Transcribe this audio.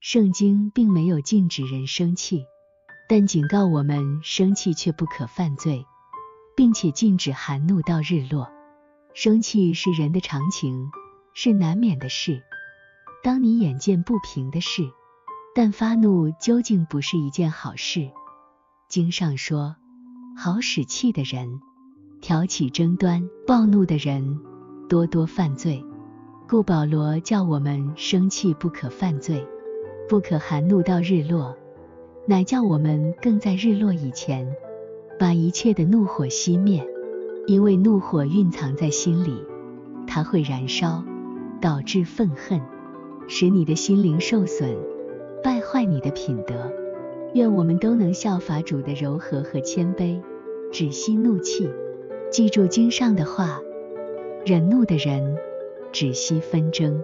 圣经并没有禁止人生气，但警告我们生气却不可犯罪，并且禁止含怒到日落。生气是人的常情，是难免的事。当你眼见不平的事，但发怒究竟不是一件好事。经上说，好使气的人，挑起争端，暴怒的人，多多犯罪。故保罗叫我们生气不可犯罪，不可含怒到日落，乃叫我们更在日落以前，把一切的怒火熄灭，因为怒火蕴藏在心里，它会燃烧，导致愤恨，使你的心灵受损，败坏你的品德。愿我们都能效法主的柔和和谦卑，止息怒气，记住经上的话，忍怒的人。止息纷争。